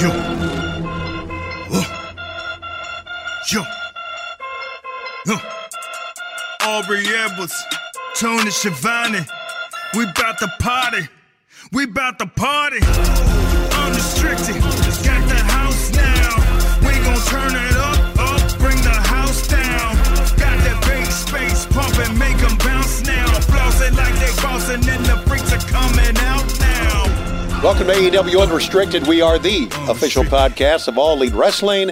Yo. Uh. Yo. Uh. Aubrey Edwards, Tony Schiavone. We bout to party. We bout to party. Unrestricted. Got the house now. We gon' turn it up, up. Bring the house down. Got that big space pumping, make 'em bounce now. Flossing like they bossing, and the freaks Welcome to AEW Unrestricted. We are the official podcast of All Elite Wrestling.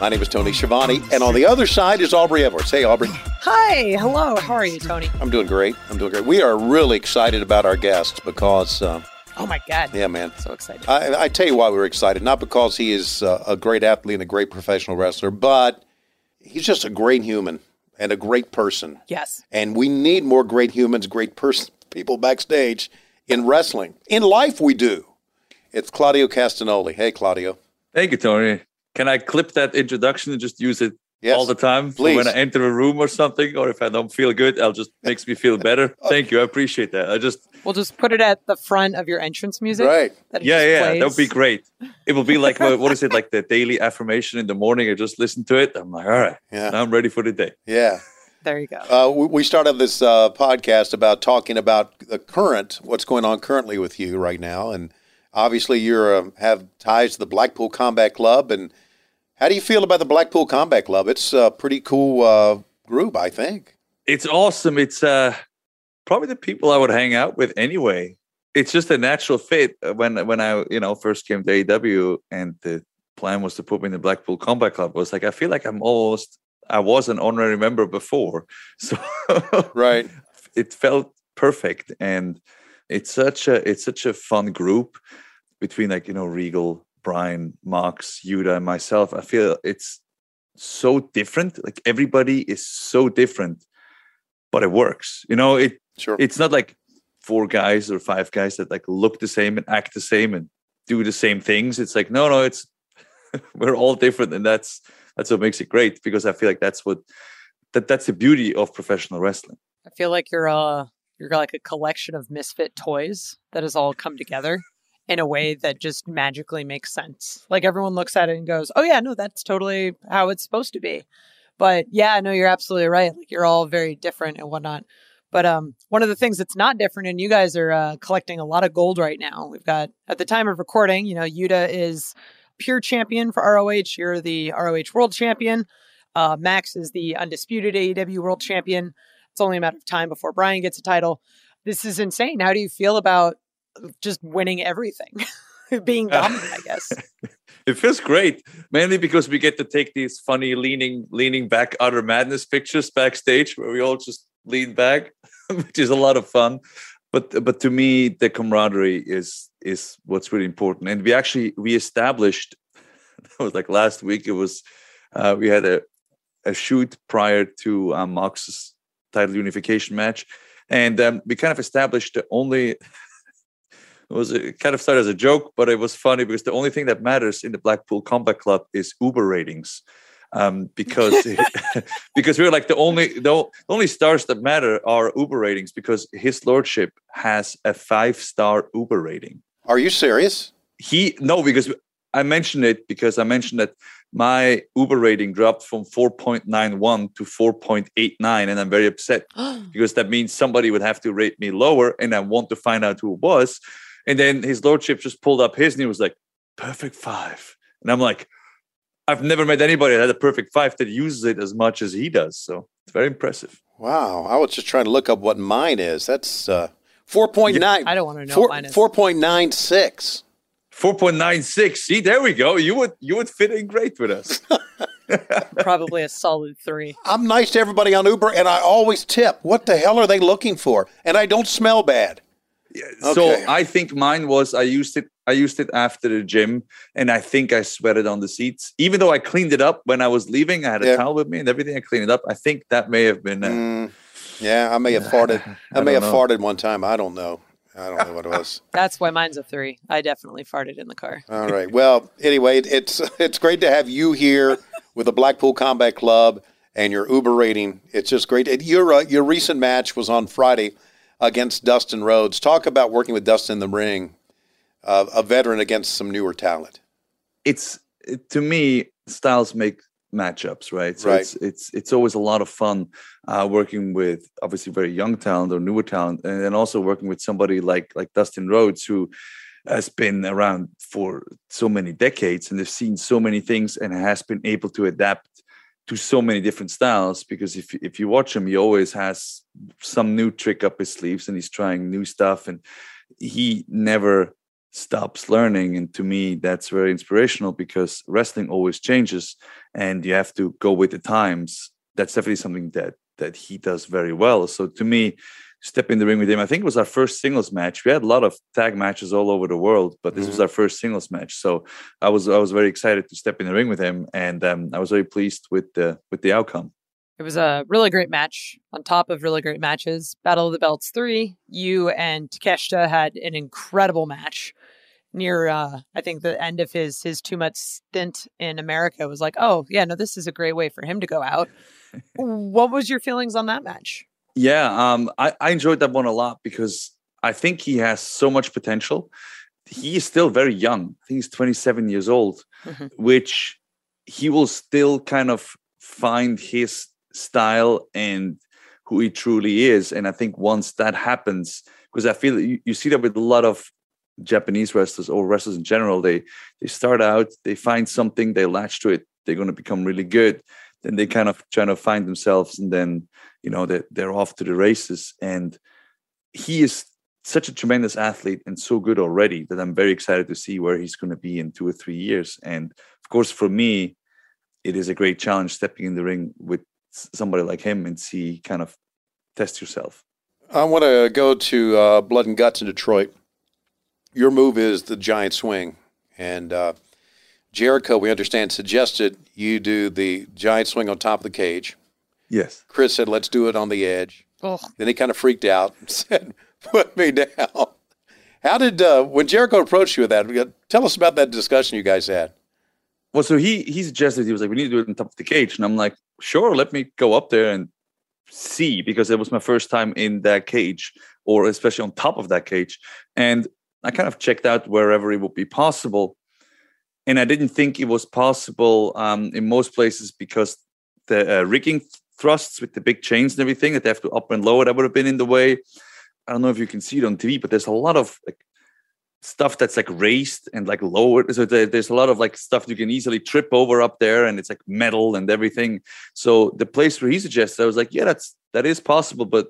My name is Tony Schiavone, and on the other side is Aubrey Edwards. Hey, Aubrey. Hi, hello. How are you, Tony? I'm doing great. I'm doing great. We are really excited about our guest because, uh, Oh my God. yeah, man. So excited. I, I tell you why we're excited. Not because he is uh, a great athlete and a great professional wrestler, but he's just a great human and a great person. yes. And we need more great humans, great person, people backstage in wrestling. In life, we do. It's Claudio Castagnoli. Hey, Claudio. Thank you, Tony. Can I clip that introduction and just use it Yes, all the time? For please. when I enter a room or something, or if I don't feel good, I'll just makes me feel better. Thank you. I appreciate that. I just We'll just put it at the front of your entrance music. Right. That yeah, yeah, plays. that would be great. It will be like what what is it like the daily affirmation in the morning? I just listen to it. I'm like, all right, Yeah. now I'm ready for the day. Yeah. There you go. Uh, we, we started this uh, podcast about talking about the current, what's going on currently with you right now, and obviously you're uh, have ties to the Blackpool Combat Club. And how do you feel about the Blackpool Combat Club? It's a pretty cool uh, group, I think. It's awesome. It's uh probably the people I would hang out with anyway. It's just a natural fit. Uh, When when I you know first came to AEW and the plan was to put me in the Blackpool Combat Club, I was like, I feel like I'm almost I was an honorary member before, so Right. it felt perfect and it's such a it's such a fun group between like you know regal bryan mox yuta and myself i feel it's so different like everybody is so different but it works you know it Sure. it's not like four guys or five guys that like look the same and act the same and do the same things it's like no no it's we're all different and that's that's what makes it great because i feel like that's what that that's the beauty of professional wrestling I feel like you're uh you're like a collection of misfit toys that has all come together in a way that just magically makes sense. Like everyone looks at it and goes, "Oh yeah, no, that's totally how it's supposed to be." But yeah, no, you're absolutely right. Like you're all very different and whatnot. But um, one of the things that's not different, and you guys are uh, collecting a lot of gold right now. We've got at the time of recording, you know, Yuta is pure champion for ROH. You're the ROH World Champion. Uh, Mox is the undisputed AEW World Champion. It's only a matter of time before Bryan gets a title. This is insane. How do you feel about just winning everything? Being dominant, I guess. it feels great mainly because we get to take these funny leaning leaning back utter madness pictures backstage where we all just lean back which is a lot of fun but but to me the camaraderie is is what's really important and we actually we established that was like last week it was uh, we had a a shoot prior to um, Mox's title unification match and um, we kind of established the only it was it kind of started as a joke, but it was funny because the only thing that matters in the Blackpool Combat Club is Uber ratings. Um, because because we're like the only the only stars that matter are Uber ratings because his lordship has a five star Uber rating. Are you serious? He no because I mentioned it because I mentioned that my Uber rating dropped from 4.91 to 4.89 and I'm very upset because that means somebody would have to rate me lower and I want to find out who it was. And then his lordship just pulled up his and he was like, perfect five. And I'm like, I've never met anybody that had a perfect five that uses it as much as he does. So it's very impressive. Wow. I was just trying to look up what mine is. That's uh, 4.9. I don't want to know Four- what mine is. 4.96. 4.96. See, there we go. You would you would fit in great with us. Probably a solid three. I'm nice to everybody on Uber, and I always tip. What the hell are they looking for? And I don't smell bad. Yeah, So I think mine was I used it I used it after the gym and I think I sweated on the seats. Even though I cleaned it up when I was leaving, I had a yeah. towel with me and everything. I cleaned it up. I think that may have been. Uh, mm, yeah, I may have farted. I, I may have know. farted one time. I don't know. I don't know what it was. That's why mine's a three. I definitely farted in the car. All right. Well, anyway, it's it's great to have you here with the Blackpool Combat Club and your Uber rating. It's just great. Your uh, your recent match was on Friday against Dustin Rhodes. Talk about working with Dustin in the ring, uh, a veteran against some newer talent. It's to me, styles make matchups, right? So right. it's it's it's always a lot of fun uh, working with obviously very young talent or newer talent, and then also working with somebody like like Dustin Rhodes who has been around for so many decades and they've seen so many things and has been able to adapt to so many different styles because if if you watch him he always has some new trick up his sleeves and he's trying new stuff and he never stops learning. And to me that's very inspirational because wrestling always changes and you have to go with the times. That's definitely something that that he does very well. So to me step in the ring with him i think it was our first singles match we had a lot of tag matches all over the world but this mm-hmm. was our first singles match so i was i was very excited to step in the ring with him and um, i was very pleased with the with the outcome it was a really great match on top of really great matches. Battle of the Belts 3, you and Takeshita had an incredible match near uh, I think the end of his his two month stint in America was like, oh yeah, no, this is a great way for him to go out. what was your feelings on that match? Yeah, um, I, I enjoyed that one a lot because I think he has so much potential. He is still very young. I think he's 27 years old, mm-hmm. which he will still kind of find his style and who he truly is. And I think once that happens, because I feel you, you see that with a lot of Japanese wrestlers or wrestlers in general, they they start out, they find something, they latch to it, they're going to become really good. Then they kind of trying to find themselves, and then you know they they're off to the races. And he is such a tremendous athlete and so good already that I'm very excited to see where he's going to be in two or three years. And of course, for me, it is a great challenge stepping in the ring with somebody like him and see kind of test yourself. I want to go to uh, Blood and Guts in Detroit your move is the giant swing, and uh, Jericho, we understand, suggested you do the giant swing on top of the cage. Yes. Chris said, "Let's do it on the edge." Oh. Then he kind of freaked out and said, "Put me down." How did uh, when Jericho approached you with that? Tell us about that discussion you guys had. Well, so he he suggested he was like, "We need to do it on top of the cage," and I'm like, "Sure, let me go up there and see," because it was my first time in that cage, or especially on top of that cage, and I kind of checked out wherever it would be possible. And I didn't think it was possible um, in most places because the uh, rigging thrusts with the big chains and everything that they have to up and lower that would have been in the way. I don't know if you can see it on TV, but there's a lot of like stuff that's like raised and like lowered. So there's a lot of like stuff you can easily trip over up there, and it's like metal and everything. So the place where he suggested, I was like, yeah, that's that is possible, but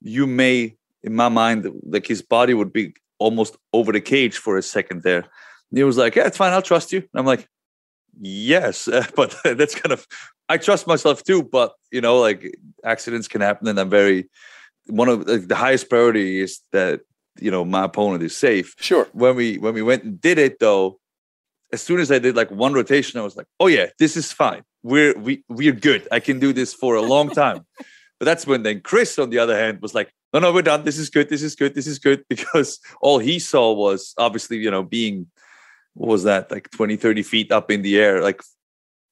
you may, in my mind, like his body would be almost over the cage for a second there. He was like, "Yeah, it's fine. I'll trust you." And I'm like, "Yes, uh, but that's kind of I trust myself too. But you know, like accidents can happen, and I'm very one of like, the highest priority is that you know my opponent is safe. Sure. When we when we went and did it though, as soon as I did like one rotation, I was like, "Oh yeah, this is fine. We're we we're good. I can do this for a long time." but that's when then Chris, on the other hand, was like, no, no, we're done. This is good. This is good. This is good. Because all he saw was obviously, you know, being, what was that, like 20, 30 feet up in the air, like,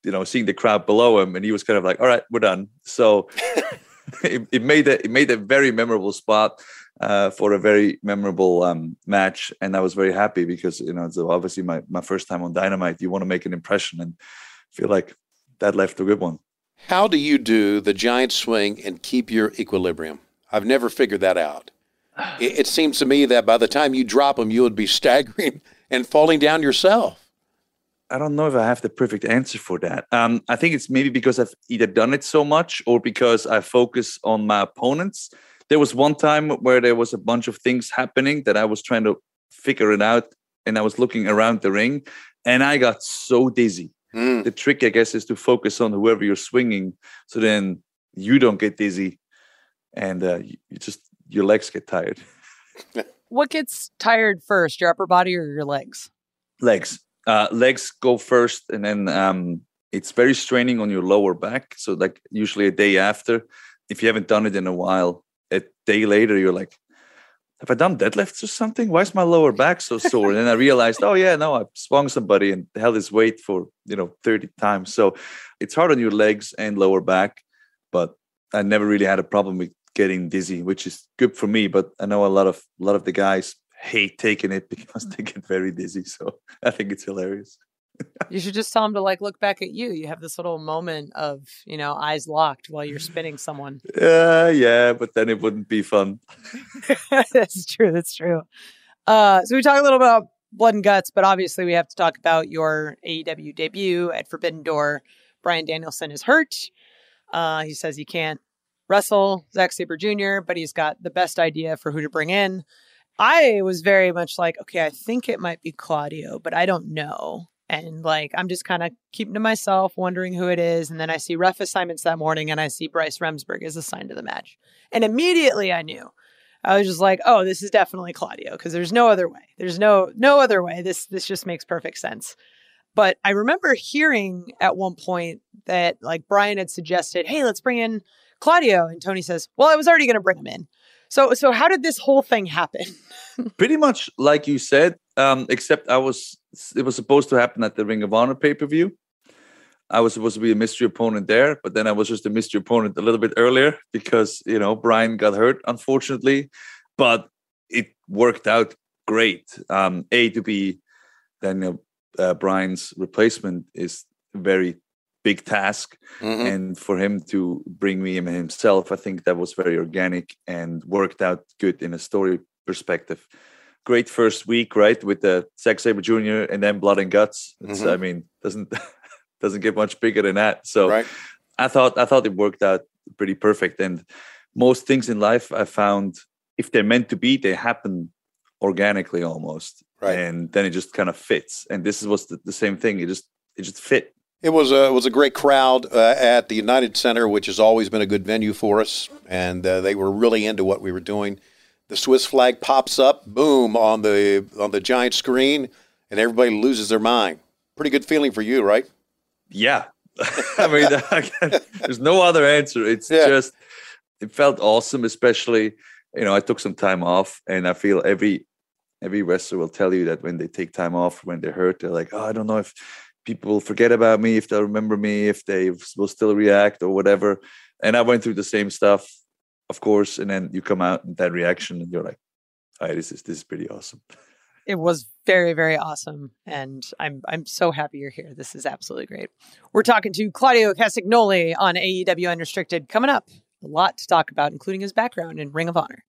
you know, seeing the crowd below him. And he was kind of like, all right, we're done. So it, it, made a, it made a very memorable spot uh, for a very memorable um, match. And I was very happy because, you know, it's obviously my, my first time on Dynamite. You want to make an impression and feel like that left a good one. How do you do the giant swing and keep your equilibrium? I've never figured that out. It, it seems to me that by the time you drop them, you would be staggering and falling down yourself. I don't know if I have the perfect answer for that. Um, I think it's maybe because I've either done it so much or because I focus on my opponents. There was one time where there was a bunch of things happening that I was trying to figure it out, and I was looking around the ring, and I got so dizzy. Mm. The trick, I guess, is to focus on whoever you're swinging, so then you don't get dizzy and uh, you, just your legs get tired. what gets tired first, your upper body or your legs? Legs. Uh, legs go first, and then um, it's very straining on your lower back. So, like usually a day after, if you haven't done it in a while, a day later, you're like, have I done deadlifts or something? Why is my lower back so sore? and then I realized, oh yeah, no, I swung somebody and held his weight for you know 30 times. So it's hard on your legs and lower back, but I never really had a problem with getting dizzy, which is good for me. But I know a lot of a lot of the guys hate taking it because they get very dizzy. So I think it's hilarious. you should just tell them to like look back at you. You have this little moment of you know eyes locked while you're spinning someone. Yeah, uh, yeah, but then it wouldn't be fun. that's true. That's true. Uh, so we talk a little about blood and guts, but obviously we have to talk about your AEW debut at Forbidden Door. Bryan Danielson is hurt. Uh, he says he can't wrestle Zack Sabre Jr., but he's got the best idea for who to bring in. I was very much like, okay, I think it might be Claudio, but I don't know. And like, I'm just kind of keeping to myself, wondering who it is. And then I see ref assignments that morning and I see Bryce Remsburg is assigned to the match. And immediately I knew. I was just like, oh, this is definitely Claudio because there's no other way. There's no no other way. This this just makes perfect sense. But I remember hearing at one point that like Bryan had suggested, hey, let's bring in Claudio. And Tony says, well, I was already going to bring him in. So, so how did this whole thing happen? Pretty much like you said, um, except I was, it was supposed to happen at the Ring of Honor pay per view. I was supposed to be a mystery opponent there, but then I was just a mystery opponent a little bit earlier because you know Bryan got hurt, unfortunately. But it worked out great. Um, a to be then uh, Bryan's replacement is very big task. Mm-hmm. and for him to bring me him himself i think that was very organic and worked out good in a story perspective. Great first week right with the Zack Sabre Jr. and then blood and guts. Mm-hmm. i mean doesn't doesn't get much bigger than that. So right. i thought i thought it worked out pretty perfect. And most things in life i found if they're meant to be they happen organically almost. Right. And then it just kind of fits. And this was the, the same thing. It just it just fit it was a, it was a great crowd uh, at the United Center, which has always been a good venue for us, and uh, they were really into what we were doing. The Swiss flag pops up, boom, on the on the giant screen, and everybody loses their mind. Pretty good feeling for you, right? Yeah, I mean, there's no other answer. It's yeah. just it felt awesome, especially you know I took some time off, and I feel every every wrestler will tell you that when they take time off when they're hurt, they're like, oh, I don't know if people forget about me, if they'll remember me, if they will still react or whatever. And I went through the same stuff, of course. And then you come out in that reaction and you're like, all right, this is this is pretty awesome. It was very, very awesome. And I'm I'm so happy you're here. This is absolutely great. We're talking to Claudio Castagnoli on AEW Unrestricted coming up. A lot to talk about, including his background in Ring of Honor.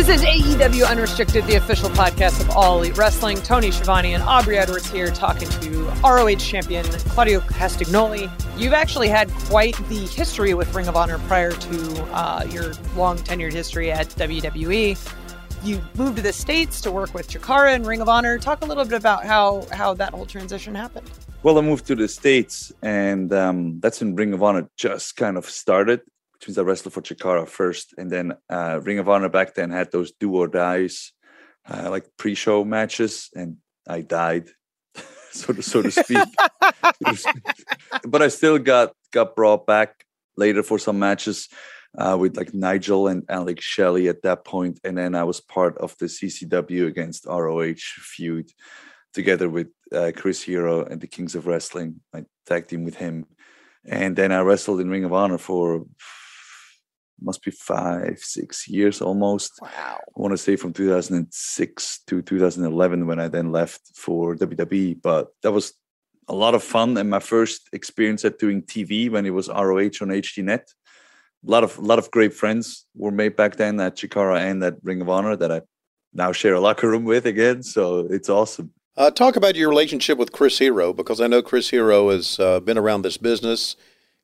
This is AEW Unrestricted, the official podcast of All Elite Wrestling. Tony Schiavone and Aubrey Edwards here talking to ROH champion Claudio Castagnoli. You've actually had quite the history with Ring of Honor prior to uh, your long tenured history at WWE. You moved to the States to work with Chikara and Ring of Honor. Talk a little bit about how, how that whole transition happened. Well, I moved to the States, and um, that's when Ring of Honor just kind of started which a wrestler for Chikara first, and then uh, Ring of Honor back then had those do or dies, uh, like pre-show matches, and I died, so to so to speak. but I still got got brought back later for some matches uh, with like Nigel and Alex Shelley at that point, and then I was part of the CZW against ROH feud together with uh, Chris Hero and the Kings of Wrestling. I tag team with him, and then I wrestled in Ring of Honor for must be five, six years almost. Wow. I want to say from 2006 to 2011 when I then left for WWE. But that was a lot of fun and my first experience at doing TV when it was ROH on HDNet. A lot of a lot of great friends were made back then at Chikara and at Ring of Honor that I now share a locker room with again. So it's awesome. Uh, talk about your relationship with Chris Hero because I know Chris Hero has uh, been around this business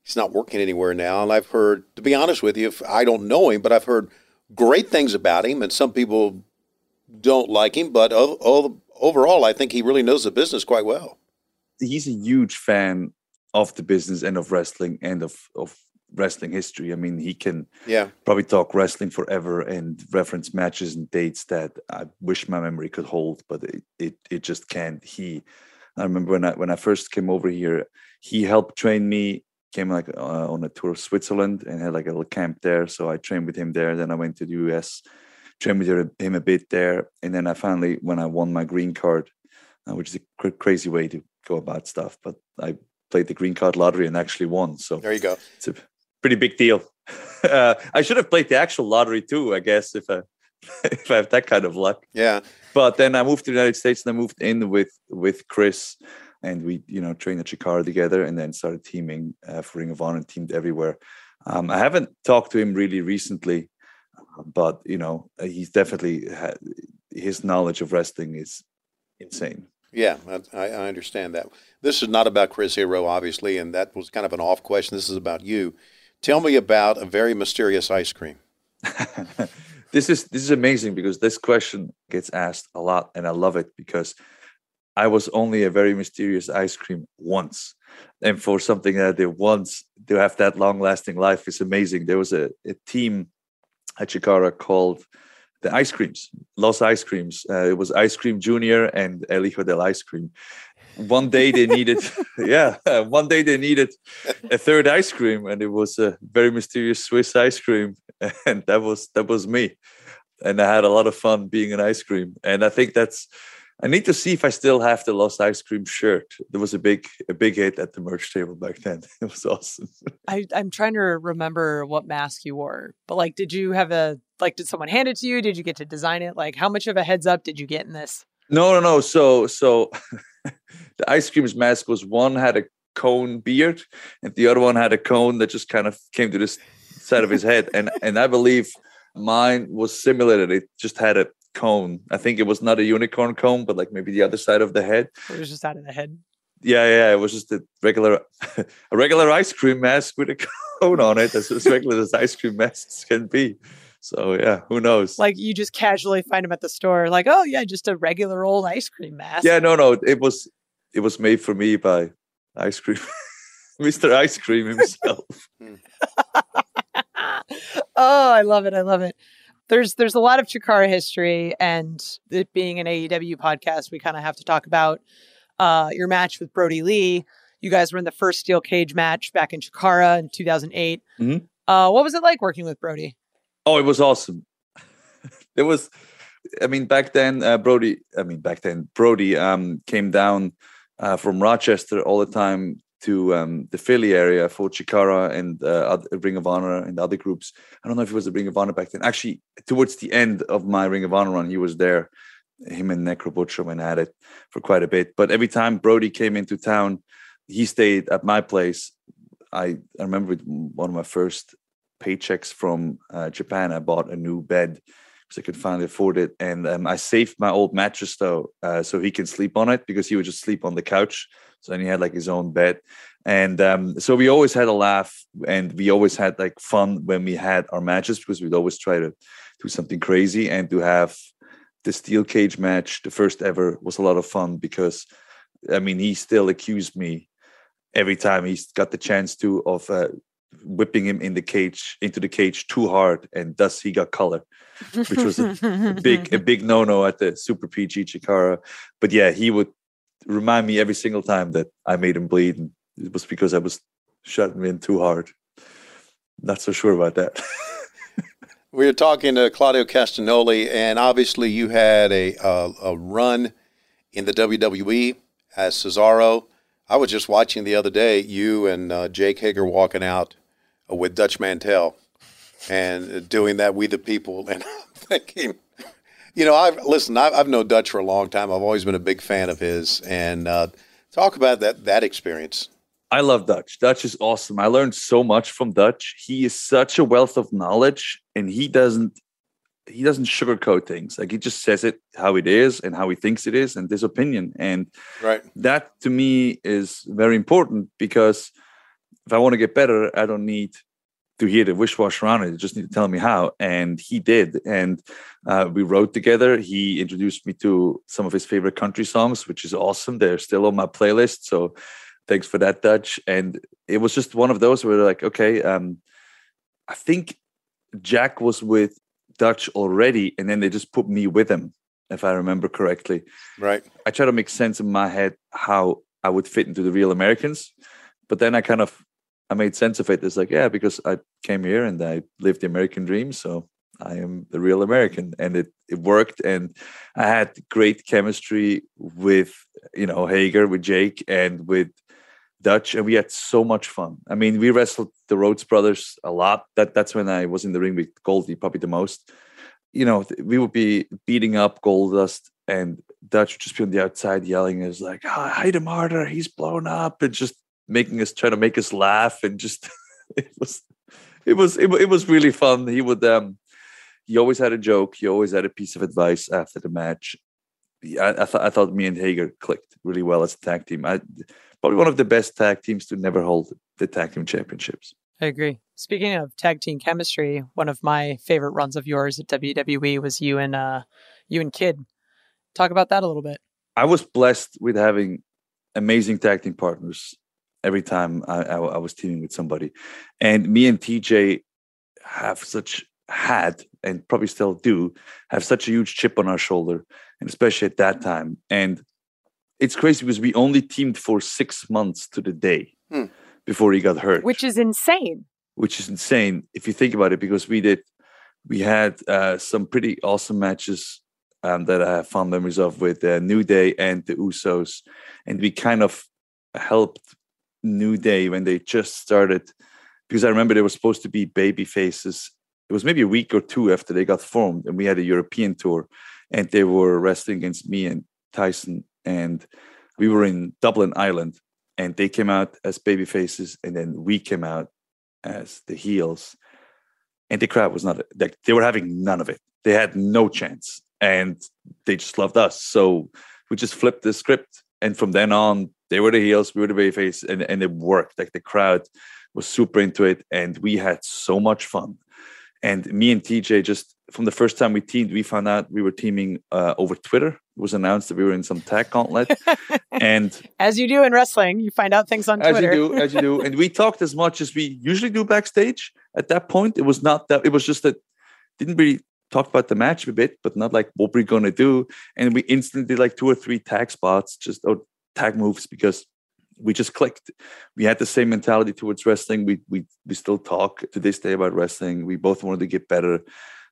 he's not working anywhere now. And I've heard, to be honest with you, I don't know him, but I've heard great things about him. And some people don't like him, but overall, I think he really knows the business quite well. He's a huge fan of the business and of wrestling and of, of wrestling history. I mean, he can Yeah. probably talk wrestling forever and reference matches and dates that I wish my memory could hold, but it it, it just can't. He, I remember when I when I first came over here, he helped train me. Came like uh, on a tour of Switzerland and had like a little camp there. So I trained with him there. Then I went to the US, trained with him a bit there, and then I finally when I won my green card, uh, which is a cr- crazy way to go about stuff, but I played the green card lottery and actually won. So There you go. it's a pretty big deal. Uh, I should have played the actual lottery too, I guess, if I if I have that kind of luck. Yeah. But then I moved to the United States and I moved in with with Chris, and we you know trained at Chikara together, and then started teaming uh, for Ring of Honor and teamed everywhere. Um, I haven't talked to him really recently, but you know he's definitely had, his knowledge of wrestling is insane. Yeah, I, I understand that. This is not about Chris Hero, obviously, and that was kind of an off question. This is about you. Tell me about a very mysterious ice cream. this is this is amazing because this question gets asked a lot and I love it because I was only a very mysterious ice cream once. And for something that did once to have that long lasting life is amazing. There was a, a team at Chikara called the Ice Creams, Los Ice Creams. Uh, it was Ice Cream Junior and El Hijo del Ice Cream. One day they needed, yeah, one day they needed a third ice cream, and it was a very mysterious Swiss ice cream, and that was that was me. And I had a lot of fun being an ice cream, and I think that's. I need to see if I still have the Los Ice Cream shirt. There was a big a big hit at the merch table back then. It was awesome. I, I'm trying to remember what mask you wore, but like, did you have a like? Did someone hand it to you? Did you get to design it? Like, how much of a heads up did you get in this? No, no, no. So, so the ice cream's mask was one had a cone beard, and the other one had a cone that just kind of came to this side of his head, and and I believe mine was similar. It just had a cone. I think it was not a unicorn cone, but like maybe the other side of the head. It was just out of the head. Yeah, yeah. It was just a regular, a regular ice cream mask with a cone on it, as, as regular as ice cream masks can be. So yeah, who knows? Like you just casually find them at the store, like, oh yeah, just a regular old ice cream mask. Yeah, no, no. It was it was made for me by ice cream, Mr. Ice Cream himself. Hmm. oh, I love it. I love it. There's there's a lot of Chikara history, and it being an AEW podcast, we kind of have to talk about uh, your match with Brody Lee. You guys were in the first steel cage match back in Chikara in 2008. Mhm. Uh, what was it like working with Brody? oh, it was awesome. it was. I mean, back then, uh, Brody. I mean, back then, Brody um, came down uh, from Rochester all the time to um, the Philly area for Chikara and uh, Ring of Honor and other groups. I don't know if it was a Ring of Honor back then. Actually, towards the end of my Ring of Honor run, he was there. Him and Necro Butcher went at it for quite a bit. But every time Brody came into town, he stayed at my place. I, I remember one of my first paychecks from uh, Japan, I bought a new bed because I could finally afford it. And um, I saved my old mattress though, uh, so he can sleep on it because he would just sleep on the couch. So then he had like his own bed. And um, so we always had a laugh and we always had like fun when we had our matches because we'd always try to do something crazy and to have the steel cage match, the first ever, was a lot of fun because I mean, he still accused me every time he's got the chance to of uh, whipping him in the cage into the cage too hard, and thus he got color, which was a big a big no no at the Super PG Chikara. But yeah, he would remind me every single time that I made him bleed, and it was because I was shutting him in too hard. Not so sure about that. We were talking to Claudio Castagnoli, and obviously you had a a, a run in the WWE as Cesaro. I was just watching the other day you and uh, Jake Hager walking out with Dutch Mantell and doing that We the People, and I'm thinking, you know, I've listen. I've, I've known Dutch for a long time. I've always been a big fan of his, and uh, talk about that that experience. I love Dutch. Dutch is awesome. I learned so much from Dutch. He is such a wealth of knowledge, and he doesn't he doesn't sugarcoat things. Like he just says it how it is and how he thinks it is, and his opinion. And Right. that to me is very important because if I want to get better, I don't need to hear the wish wash around it. You just need to tell me how. And he did. And uh, we wrote together. He introduced me to some of his favorite country songs, which is awesome. They're still on my playlist. So thanks for that, Dutch. And it was just one of those where like, okay, um, I think Jack was with Dutch already, and then they just put me with him, if I remember correctly. Right. I try to make sense in my head how I would fit into the real Americans, but then I kind of I made sense of it. It's like, yeah, because I came here and I lived the American dream, so I am the real American, and it it worked, and I had great chemistry with you know Hager, with Jake, and with Dutch, and we had so much fun. I mean, we wrestled the Rhodes brothers a lot. That that's when I was in the ring with Goldie, probably the most. You know, we would be beating up Goldust, and Dutch would just be on the outside yelling, "Is like, oh, hit him harder! He's blown up!" and just making us try to make us laugh, and just it was, it was, it, it was really fun. He would, um, he always had a joke. He always had a piece of advice after the match. I, I thought I thought me and Hager clicked really well as a tag team. I probably one of the best tag teams to never hold the tag team championships. I agree. Speaking of tag team chemistry, one of my favorite runs of yours at WWE was you and uh, you and Kidd. Talk about that a little bit. I was blessed with having amazing tag team partners every time I, I, I was teaming with somebody, and me and TJ have such had and probably still do have such a huge chip on our shoulder, and especially at that time. And it's crazy because we only teamed for six months to the day hmm. before he got hurt, which is insane. Which is insane if you think about it, because we did, we had uh, some pretty awesome matches um, that I have fond memories of with uh, New Day and the Usos, and we kind of helped New Day when they just started, because I remember they were supposed to be baby faces. It was maybe a week or two after they got formed, and we had a European tour, and they were wrestling against me and Tyson and we were in Dublin, Ireland, and they came out as baby faces, and then we came out as the heels. And the crowd was not like they were having none of it. They had no chance, and they just loved us. So we just flipped the script, and from then on, they were the heels, we were the baby face, and and it worked. Like the crowd was super into it, and we had so much fun. And me and TJ just from the first time we teamed, we found out we were teaming uh, over Twitter. It was announced that we were in some tag gauntlet, and as you do in wrestling, you find out things on Twitter. As you do, as you do, and we talked as much as we usually do backstage. At that point, it was not that. It was just that didn't really talk about the match a bit, but not like what we're gonna do. And we instantly did like two or three tag spots, just or tag moves because we just clicked. We had the same mentality towards wrestling. We we we still talk to this day about wrestling. We both wanted to get better.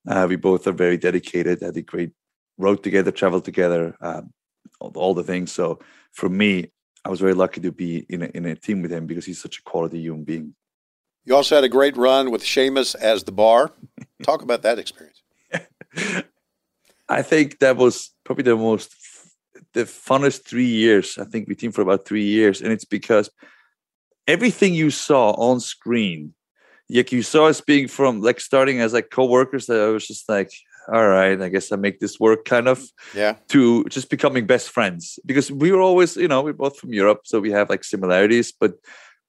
Uh, we both are very dedicated. Had a great road together, traveled together, um, all, all, the things. So for me, I was very lucky to be in a, in a team with him because he's such a quality human being. You also had a great run with Sheamus as the bar. Talk about that experience. I think that was probably the most the funnest three years. I think we teamed for about three years, and it's because everything you saw on screen like you saw us being from like starting as like co-workers that I was just like, all right, I guess I make this work kind of yeah to just becoming best friends because we were always, you know, we're both from Europe, so we have like similarities, but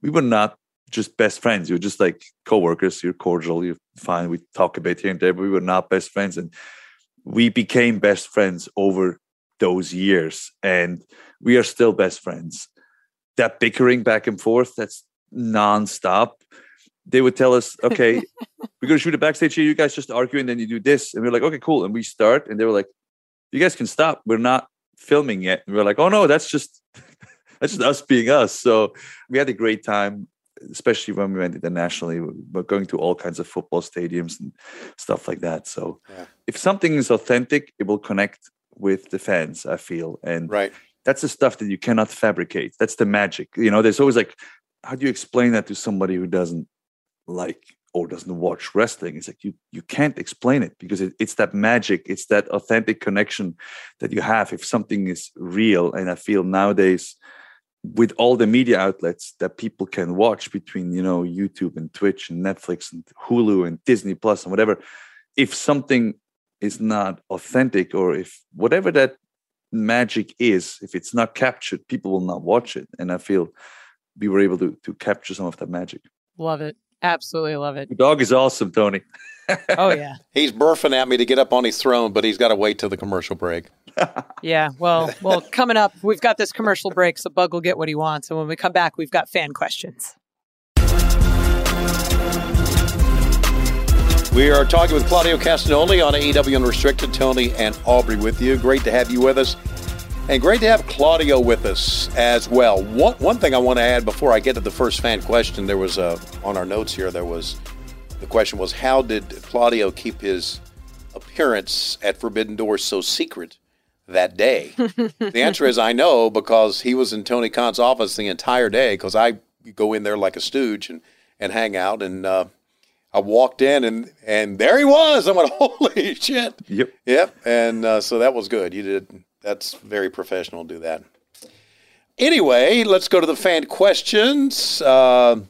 we were not just best friends. You were just like co-workers, you're cordial, you're fine. We talk a bit here and there, but we were not best friends. And we became best friends over those years. And we are still best friends. That bickering back and forth, that's nonstop they would tell us, okay, we're going to shoot a backstage here. You guys just argue and then you do this. And we are like, okay, cool. And we start and they were like, you guys can stop. We're not filming yet. And we are like, oh no, that's just, that's just us being us. So we had a great time, especially when we went internationally. We're going to all kinds of football stadiums and stuff like that. So yeah. if something is authentic, it will connect with the fans, I feel. And right. that's the stuff that you cannot fabricate. That's the magic. You know, there's always like, how do you explain that to somebody who doesn't like or doesn't watch wrestling it's like you you can't explain it because it, it's that magic it's that authentic connection that you have if something is real and i feel nowadays with all the media outlets that people can watch between you know youtube and twitch and netflix and hulu and disney plus and whatever if something is not authentic or if whatever that magic is if it's not captured people will not watch it and i feel we were able to to capture some of that magic love it Absolutely love it. The dog is awesome, Tony. oh yeah. He's burfing at me to get up on his throne, but he's got to wait till the commercial break. Yeah, well, well, coming up, we've got this commercial break, so Bug will get what he wants, and when we come back, we've got fan questions. We are talking with Claudio Castagnoli on AEW Unrestricted. Tony and Aubrey with you. Great to have you with us. And great to have Claudio with us as well. One, one thing I want to add before I get to the first fan question, there was a, on our notes here, there was, the question was, how did Claudio keep his appearance at Forbidden Doors so secret that day? the answer is I know because he was in Tony Khan's office the entire day because I go in there like a stooge and, and hang out. And uh, I walked in and, and there he was. I went, holy shit. Yep. Yep. And uh, so that was good. You did. That's very professional to do that. Anyway, let's go to the fan questions. Uh,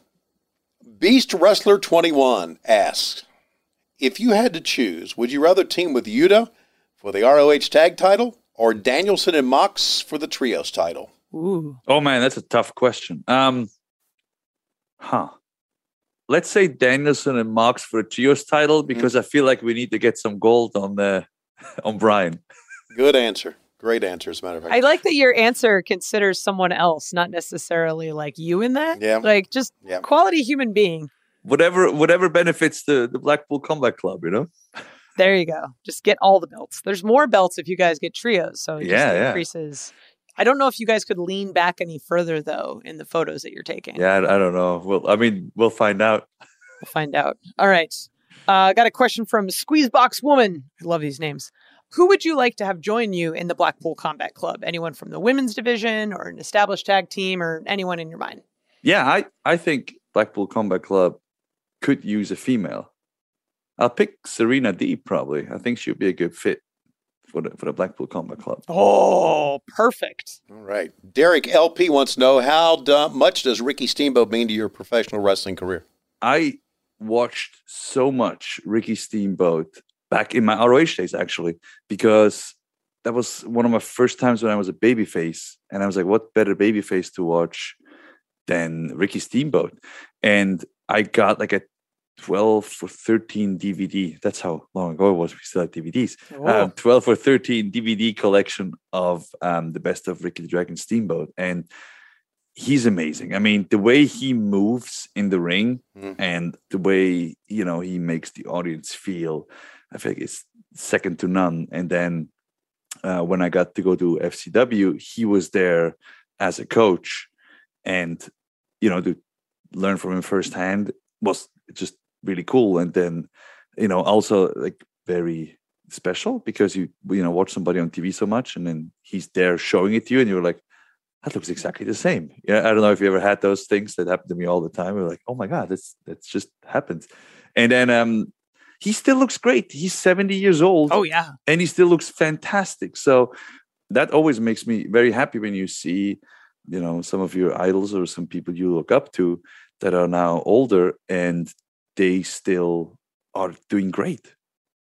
Beast Wrestler 21 asks If you had to choose, would you rather team with Yuta for the ROH tag title or Danielson and Mox for the trios title? Ooh, Oh man, that's a tough question. Um, huh. Let's say Danielson and Mox for a trios title mm-hmm. because I feel like we need to get some gold on the uh, on Bryan. Good answer. Great answer, as a matter of fact. I like that your answer considers someone else, not necessarily like you in that. Yeah. like just Yeah. quality human being. Whatever whatever benefits the, the Blackpool Combat Club, you know? There you go. Just get all the belts. There's more belts if you guys get trios, so it Yeah, just yeah. increases. I don't know if you guys could lean back any further though in the photos that you're taking. Yeah, I, I don't know. Well, I mean, we'll find out. We'll find out. All right. Uh, got a question from Squeezebox Woman. I love these names. Who would you like to have join you in the Blackpool Combat Club? Anyone from the women's division or an established tag team or anyone in your mind? Yeah, I, I think Blackpool Combat Club could use a female. I'll pick Serena Deeb probably. I think she'd be a good fit for the for the Blackpool Combat Club. Oh, perfect. All right. Derek LP wants to know how do- much does Ricky Steamboat mean to your professional wrestling career? I watched so much Ricky Steamboat back in my ROH days, actually, because that was one of my first times when I was a babyface, and I was like, "What better babyface to watch than Ricky Steamboat?" And I got like a twelve or thirteen DVD. That's how long ago it was. We still had DVDs. Oh, Um, twelve or thirteen DVD collection of um, the best of Ricky the Dragon Steamboat, and he's amazing. I mean, the way he moves in the ring Mhm. and the way you know he makes the audience feel, I think it's second to none. And then uh, when I got to go to FCW, he was there as a coach, and you know to learn from him firsthand was just really cool. And then you know also like very special because you you know watch somebody on TV so much, and then he's there showing it to you, and you're like that looks exactly the same. Yeah, I don't know if you ever had those things that happen to me all the time. We're like, oh my god, that's that's just happens. And then um, he still looks great. He's seventy years old, oh yeah. and he still looks fantastic. So that always makes me very happy when you see, you know, some of your idols or some people you look up to that are now older and they still are doing great.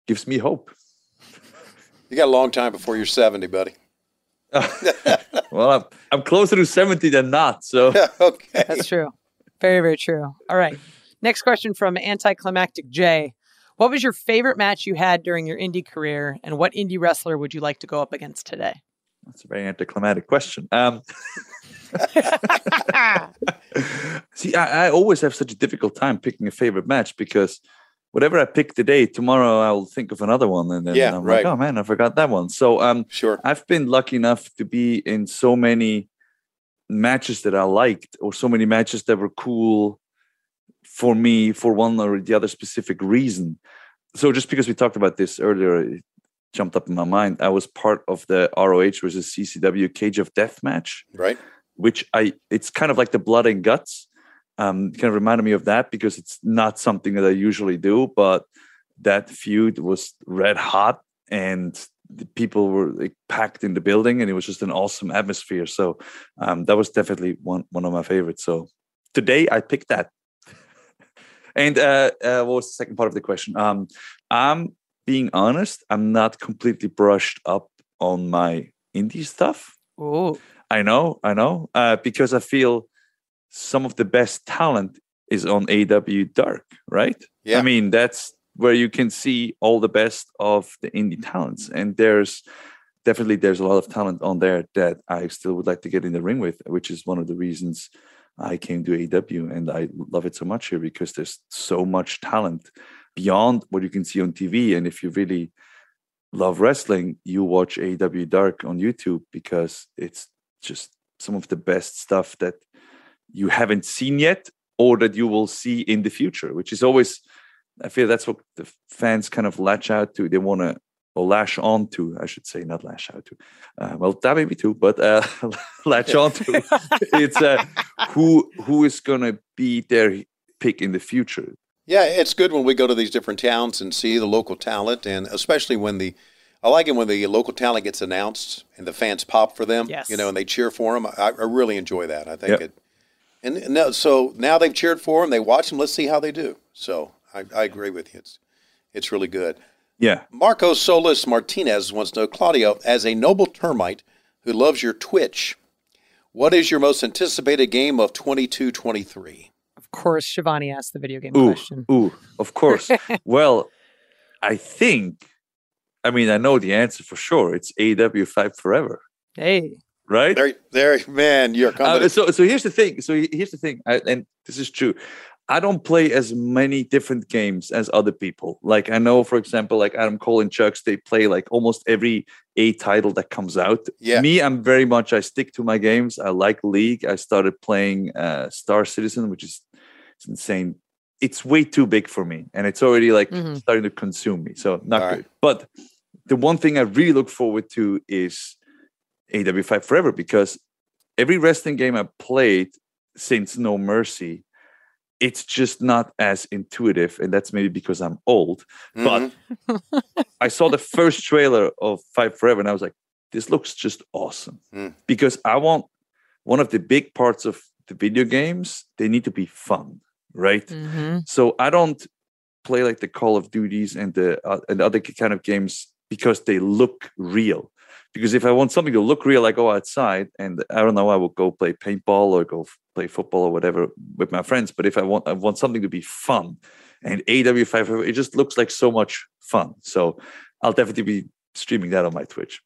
Gives me hope. You got a long time before you're 70, buddy. well, I'm, I'm closer to 70 than not. So okay. That's true. Very, very true. All right. Next question from Anticlimactic J. What was your favorite match you had during your indie career, and what indie wrestler would you like to go up against today? That's a very anticlimactic question. Um, See, I, I always have such a difficult time picking a favorite match because whatever I pick today, tomorrow I'll think of another one, and then Yeah, I'm right. like, oh man, I forgot that one. So um, Sure. I've been lucky enough to be in so many matches that I liked, or so many matches that were cool for me for one or the other specific reason. So just because we talked about this earlier, jumped up in my mind. I was part of the ROH versus CZW Cage of Death match Right. which I it's kind of like the blood and guts. Um, kind of reminded me of that because it's not something that I usually do, but that feud was red hot and the people were like, packed in the building and it was just an awesome atmosphere. So um, that was definitely one one of my favorites. So today I picked that. and uh, uh, what was the second part of the question? Um, I'm being honest. I'm not completely brushed up on my indie stuff. Oh, I know, I know, uh, because I feel some of the best talent is on AEW Dark, right? Yeah. I mean, that's where you can see all the best of the indie talents, and there's definitely there's a lot of talent on there that I still would like to get in the ring with, which is one of the reasons I came to AEW and I love it so much here because there's so much talent beyond what you can see on TV. And if you really love wrestling, you watch AEW Dark on YouTube because it's just some of the best stuff that you haven't seen yet or that you will see in the future, which is always, I feel that's what the fans kind of latch out to. They want to, or lash on to, I should say, not lash out to. Uh, well, that may be too, but uh, latch on to. it's uh, who who is going to be their pick in the future. Yeah, it's good when we go to these different towns and see the local talent, and especially when the I like it when the local talent gets announced and the fans pop for them. Yes. You know, and they cheer for them. I, I really enjoy that. I think Yep. it. And and now, so now they've cheered for them. They watch them. Let's see how they do. So I, I agree with you. It's it's really good. Yeah. Marco Solis Martinez wants to know, Claudio, as a noble termite who loves your Twitch, what is your most anticipated game of 22-23? Of course, Shivani asked the video game Ooh, question. ooh, of course. well, I think, I mean, I know the answer for sure. It's AEW Fight Forever, Hey, right? There, there, man, you're coming. Uh, so, so here's the thing. So here's the thing, I, and this is true. I don't play as many different games as other people. Like I know, for example, like Adam Cole and Chucks, they play like almost every A title that comes out. Yeah. Me, I'm very much. I stick to my games. I like League. I started playing uh, Star Citizen, which is it's insane. It's way too big for me, and it's already like Mhm. starting to consume me. So not All right. good. But the one thing I really look forward to is AEW Fight Forever because every wrestling game I played since No Mercy, it's just not as intuitive, and that's maybe because I'm old. Mhm. But I saw the first trailer of Fight Forever, and I was like, "This looks just awesome." Mm. Because I want one of the big parts of the video games; they need to be fun, right? hmm So I don't play like the Call of Duties and the uh, and other kind of games because they look real. Because if I want something to look real, I go outside and I don't know, I will go play paintball or go f- play football or whatever with my friends. But if I want, I want something to be fun, and AEW Fight, it just looks like so much fun. So I'll definitely be streaming that on my Twitch.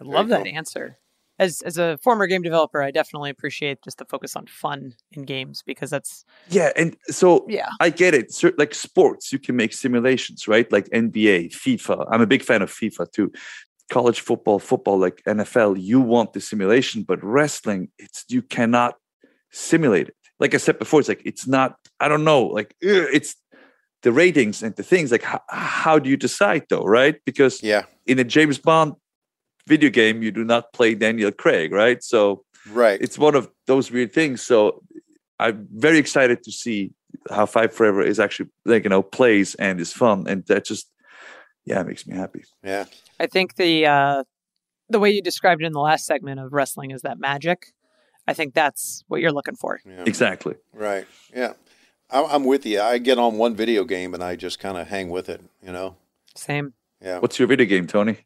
I love that cool. answer. As as a former game developer, I definitely appreciate just the focus on fun in games because that's Yeah, and so yeah. I get it. Cer- like sports, you can make simulations, right? Like NBA, FIFA. I'm a big fan of FIFA too. College football, football, like NFL, you want the simulation, but wrestling, it's you cannot simulate it. Like I said before, it's like it's not. I don't know. Like it's the ratings and the things. Like how, how do you decide though, right? Because Yeah, in a James Bond video game, you do not play Daniel Craig, right? So right. it's one of those weird things. So I'm very excited to see how Fight Forever is actually like you know plays and is fun, and that just yeah makes me happy. yeah, I think the uh, the way you described it in the last segment of wrestling is that magic. I think that's what you're looking for. yeah. Exactly. Right. Yeah. I- I'm with you. I get on one video game and I just kind of hang with it, you know? Same. Yeah. What's your video game, Tony?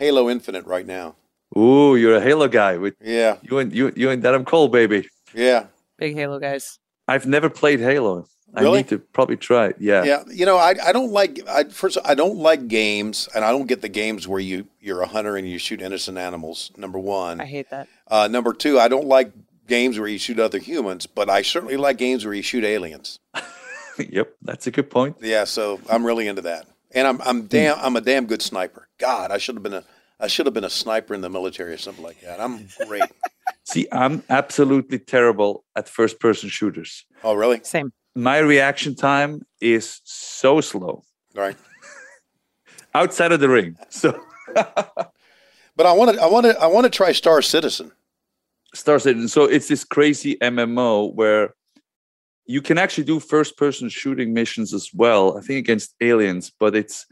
Halo Infinite right now. Ooh, you're a Halo guy with Yeah. you and you you and Adam Cole, baby. Yeah. Big Halo guys. I've never played Halo. I need to probably try it. Yeah. Yeah. You know, I, I don't like, I, first, I don't like games and I don't get the games where you, you're a hunter and you shoot innocent animals, number one. I hate that. Uh, number two, I don't like games where you shoot other humans, but I certainly like games where you shoot aliens. yep, that's a good point. Yeah, so I'm really into that, and I'm I'm damn I'm a damn good sniper. God, I should have been a I should have been a sniper in the military or something like that. I'm great. See, I'm absolutely terrible at first-person shooters. oh, really? Same. My reaction time is so slow All right. outside of the ring. So. But I want to I want to I want to try Star Citizen. Star Citizen. So it's this crazy MMO where you can actually do first person shooting missions as well. I think against aliens, but it's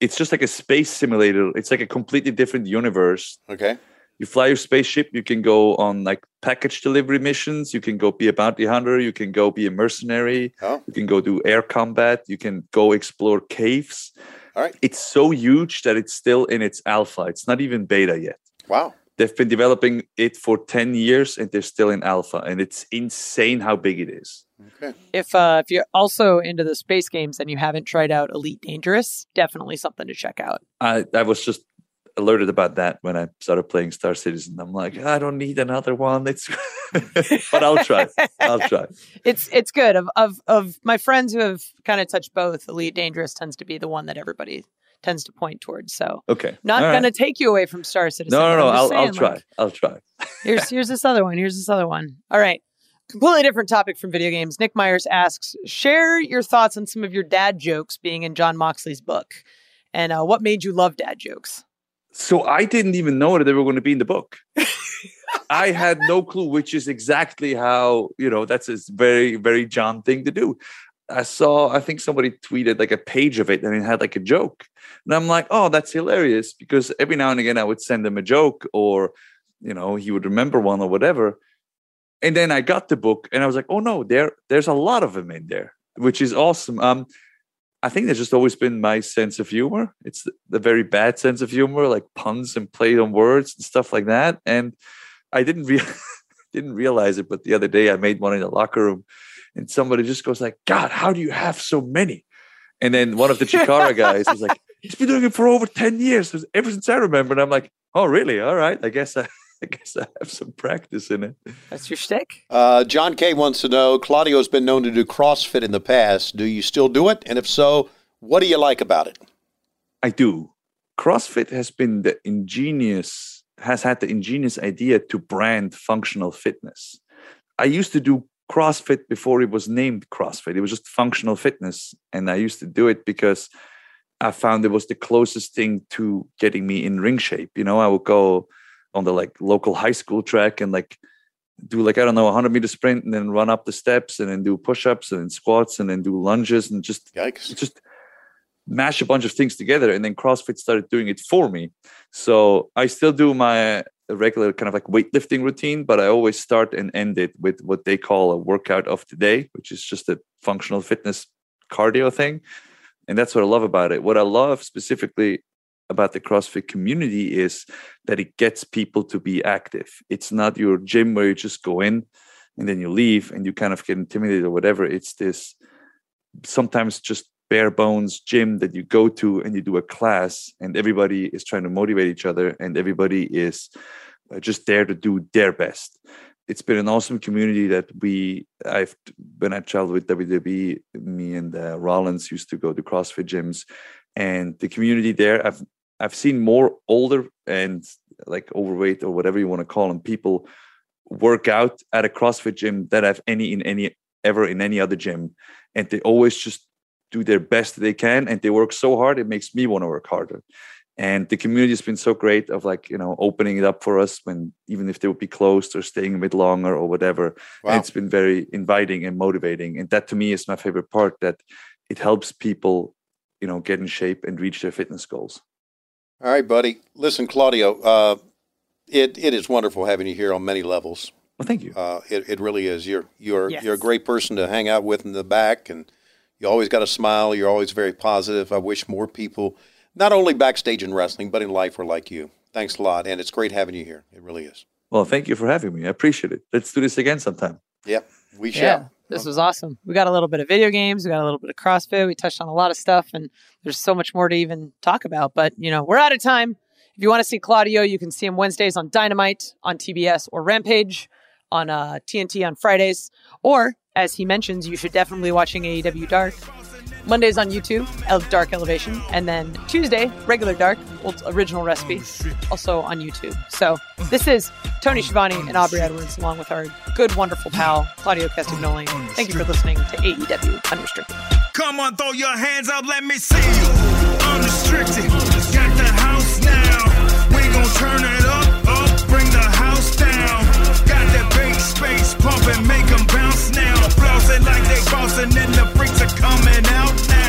it's just like a space simulator. It's like a completely different universe. Okay. You fly your spaceship. You can go on like package delivery missions. You can go be a bounty hunter. You can go be a mercenary. Oh, You can go do air combat. You can go explore caves. all right. It's so huge that it's still in its alpha. It's not even beta yet. Wow. They've been developing it for 10 years and they're still in alpha. And it's insane how big it is. Okay. If uh, if you're also into the space games and you haven't tried out Elite Dangerous, definitely something to check out. I, I was just alerted about that when I started playing Star Citizen. I'm like, I don't need another one. It's, but I'll try. I'll try. It's it's good. Of of of my friends who have kind of touched both, Elite Dangerous tends to be the one that everybody tends to point towards. So Okay. not right. to take you away from Star Citizen. No, no, no. I'll, just I'll try. like, I'll try. here's here's this other one. Here's this other one. All right. Completely different topic from video games. Nick Myers asks, share your thoughts on some of your dad jokes being in Jon Moxley's book, and uh, what made you love dad jokes. So I didn't even know that they were going to be in the book. I had no clue, which is exactly how, you know, that's a very, very Jon thing to do. I saw, I think somebody tweeted like a page of it and it had like a joke. And I'm like, oh, that's hilarious because every now and again I would send him a joke or, you know, he would remember one or whatever. And then I got the book and I was like, oh no, there, there's a lot of them in there, which is awesome. Um, I think that's just always been my sense of humor. It's the, the very bad sense of humor, like puns and play on words and stuff like that. And I didn't re- didn't realize it, but the other day I made one in the locker room, and somebody just goes like, "God, how do you have so many?" And then one of the Chikara guys was like, "He's been doing it for over ten years, ever since I remember." And I'm like, "Oh, really? All right. I guess I, I guess I have some practice in it." That's your shtick? Uh, John K wants to know Claudio's been known to do CrossFit in the past. Do you still do it? And if so, what do you like about it? I do. CrossFit has been the ingenious, has had the ingenious idea to brand functional fitness. I used to do CrossFit before it was named CrossFit. It was just functional fitness. And I used to do it because I found it was the closest thing to getting me in ring shape. You know, I would go on the like local high school track and like do like, I don't know, a 100 meter sprint and then run up the steps and then do push ups and then squats and then do lunges and just Yikes. just mash a bunch of things together and then crossfit started doing it for me so i still do my regular kind of like weightlifting routine but i always start and end it with what they call a workout of the day which is just a functional fitness cardio thing and that's what i love about it what i love specifically about the CrossFit community is that it gets people to be active. It's not your gym where you just go in and then you leave and you kind of get intimidated or whatever. It's this sometimes just bare bones gym that you go to and you do a class and everybody is trying to motivate each other and everybody is uh, just there to do their best. It's been an awesome community that we i've when i traveled with wwe me and uh, rollins used to go to crossfit gyms and the community there i've i've seen more older and like overweight or whatever you want to call them people work out at a crossfit gym that i've any in any ever in any other gym. And they always just do their best they can and they work so hard it makes me want to work harder and the community has been so great of like you know opening it up for us when even if they would be closed or staying a bit longer or whatever Wow. and it's been very inviting and motivating and that to me is my favorite part that it helps people you know get in shape and reach their fitness goals All right, buddy. Listen, Claudio, uh, it, it is wonderful having you here on many levels. well thank you Uh, it, it really is. You're you're Yes. you're a great person to hang out with in the back, and you always got a smile. You're always very positive. I wish more people, not only backstage in wrestling, but in life, were like you. Thanks a lot, and it's great having you here. It really is. well thank you for having me i appreciate it let's do this again sometime Yep, we shall. Yeah, this was awesome. We got a little bit of video games, we got a little bit of CrossFit, we touched on a lot of stuff, and there's so much more to even talk about. But you know, we're out of time. If you want to see Claudio, you can see him Wednesdays on Dynamite, on TBS, or Rampage, on uh, TNT on Fridays, or as he mentions, you should definitely be watching AEW Dark. Mondays on YouTube, Dark Elevation, and then Tuesday, regular Dark, old original recipe, also on YouTube. So this is Tony Schiavone and Aubrey Edwards, along with our good, wonderful pal Claudio Castagnoli. Thank you for listening to AEW Unrestricted. Come on, throw your hands up, let me see you. Unrestricted, got the house now. We gon' turn it pump and make them bounce now. Flossing like they bossing and the freaks are coming out now.